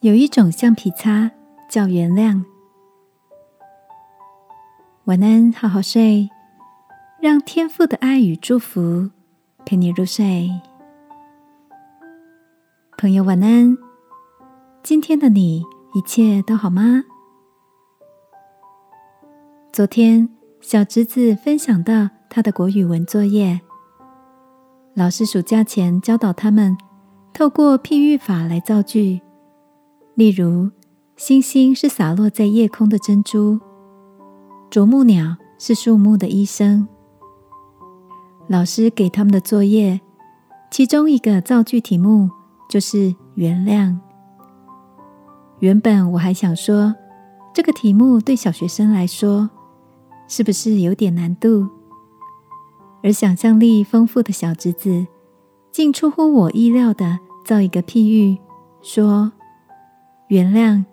有一种橡皮擦叫原谅。晚安，好好睡，让天父的爱与祝福陪你入睡。朋友，晚安。今天的你一切都好吗？昨天小侄子分享到他的国语文作业，老师暑假前教导他们透过譬喻法来造句。例如，星星是洒落在夜空的珍珠，啄木鸟是树木的医生。老师给他们的作业，其中一个造句题目就是原谅。原本我还想说，这个题目对小学生来说是不是有点难度？而想象力丰富的小侄子，竟出乎我意料的造一个譬喻，说。原谅，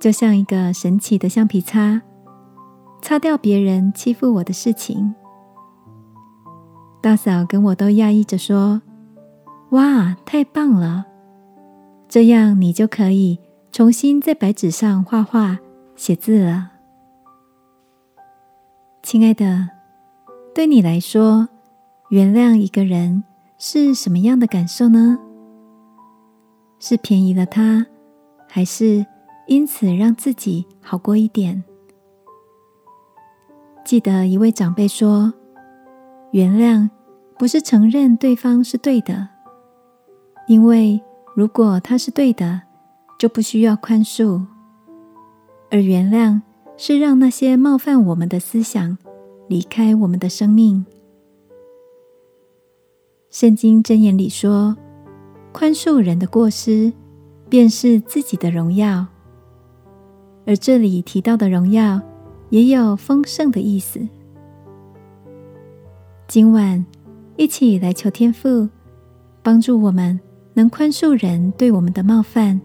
就像一个神奇的橡皮擦，擦掉别人欺负我的事情。大嫂跟我都讶异着说：“哇，太棒了！这样你就可以重新在白纸上画画、写字了。”亲爱的，对你来说，原谅一个人是什么样的感受呢？是便宜了他？还是因此让自己好过一点。记得一位长辈说：“原谅不是承认对方是对的，因为如果他是对的，就不需要宽恕；而原谅是让那些冒犯我们的思想离开我们的生命。”圣经箴言里说：“宽恕人的过失。”便是自己的荣耀，而这里提到的荣耀也有丰盛的意思。今晚一起来求天父帮助我们，能宽恕人对我们的冒犯，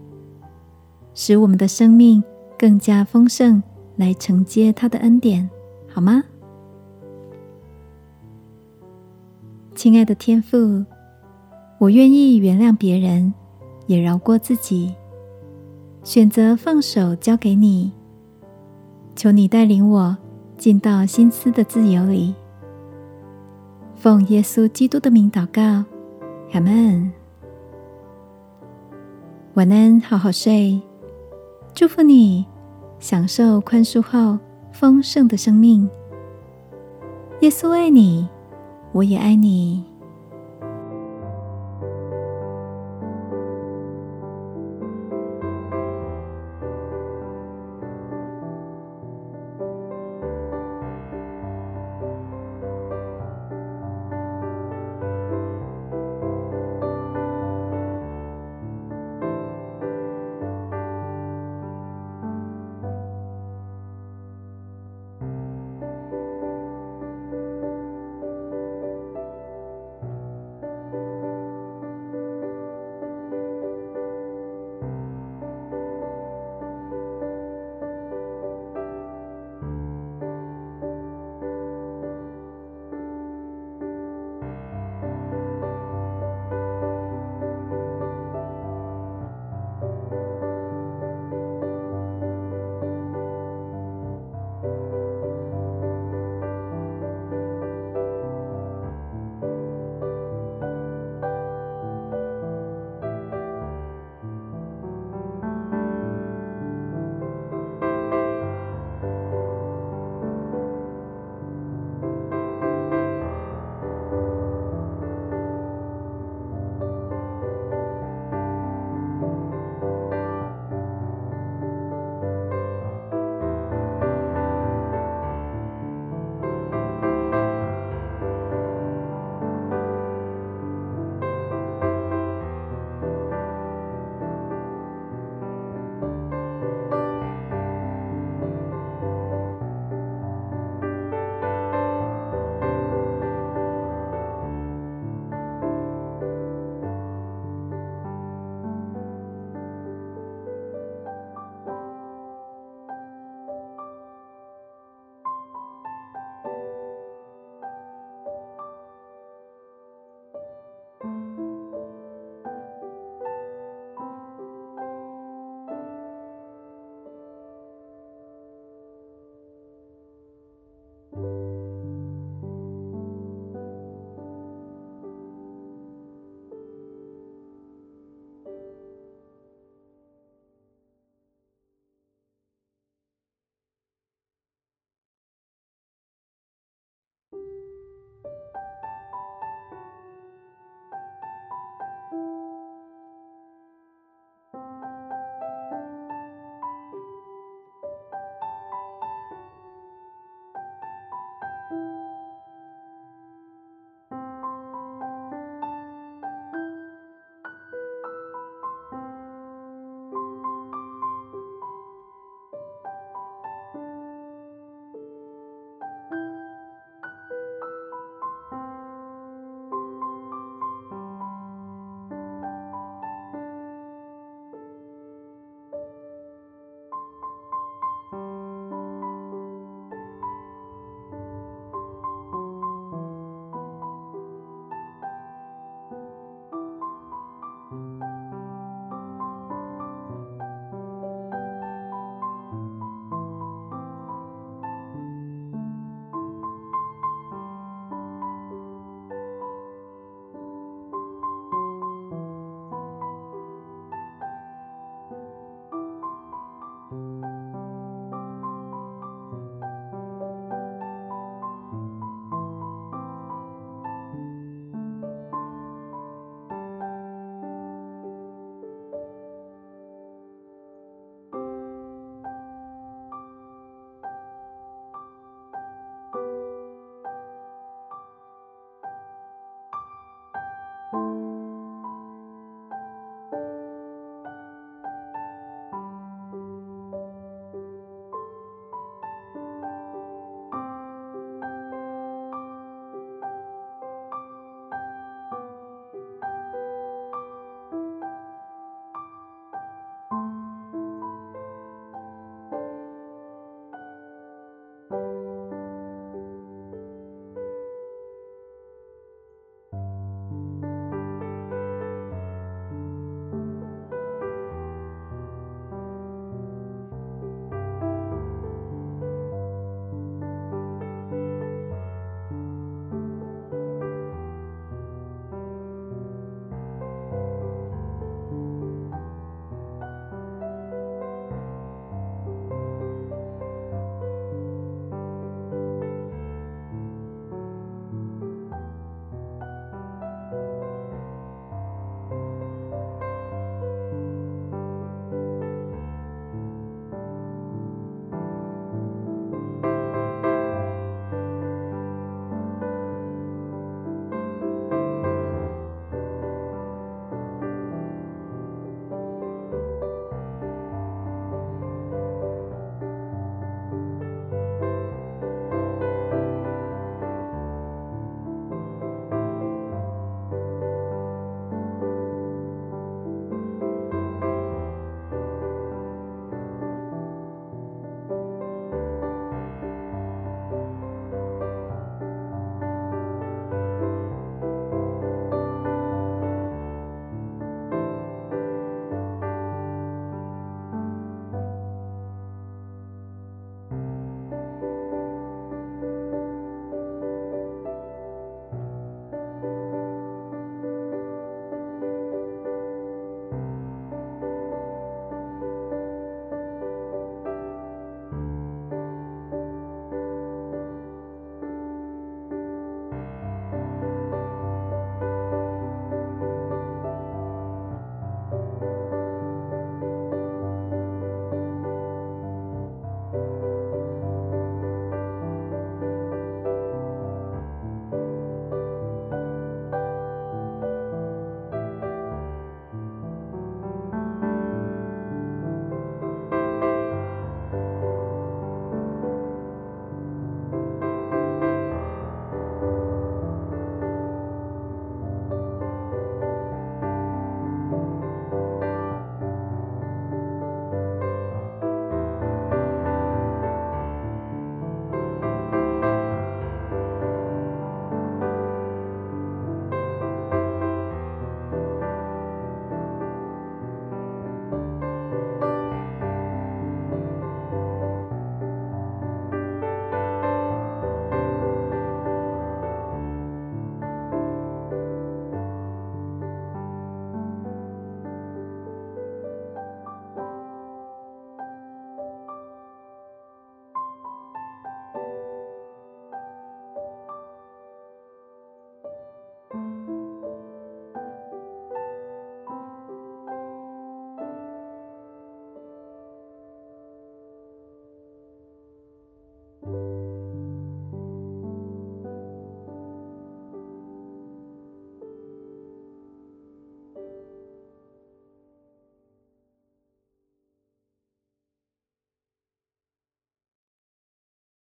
使我们的生命更加丰盛，来承接他的恩典，好吗？亲爱的天父，我愿意原谅别人。也饶过自己，选择放手交给你。求你带领我进到心思的自由里。奉耶稣基督的名祷告，阿门。晚安，好好睡。祝福你，享受宽恕后丰盛的生命。耶稣爱你，我也爱你。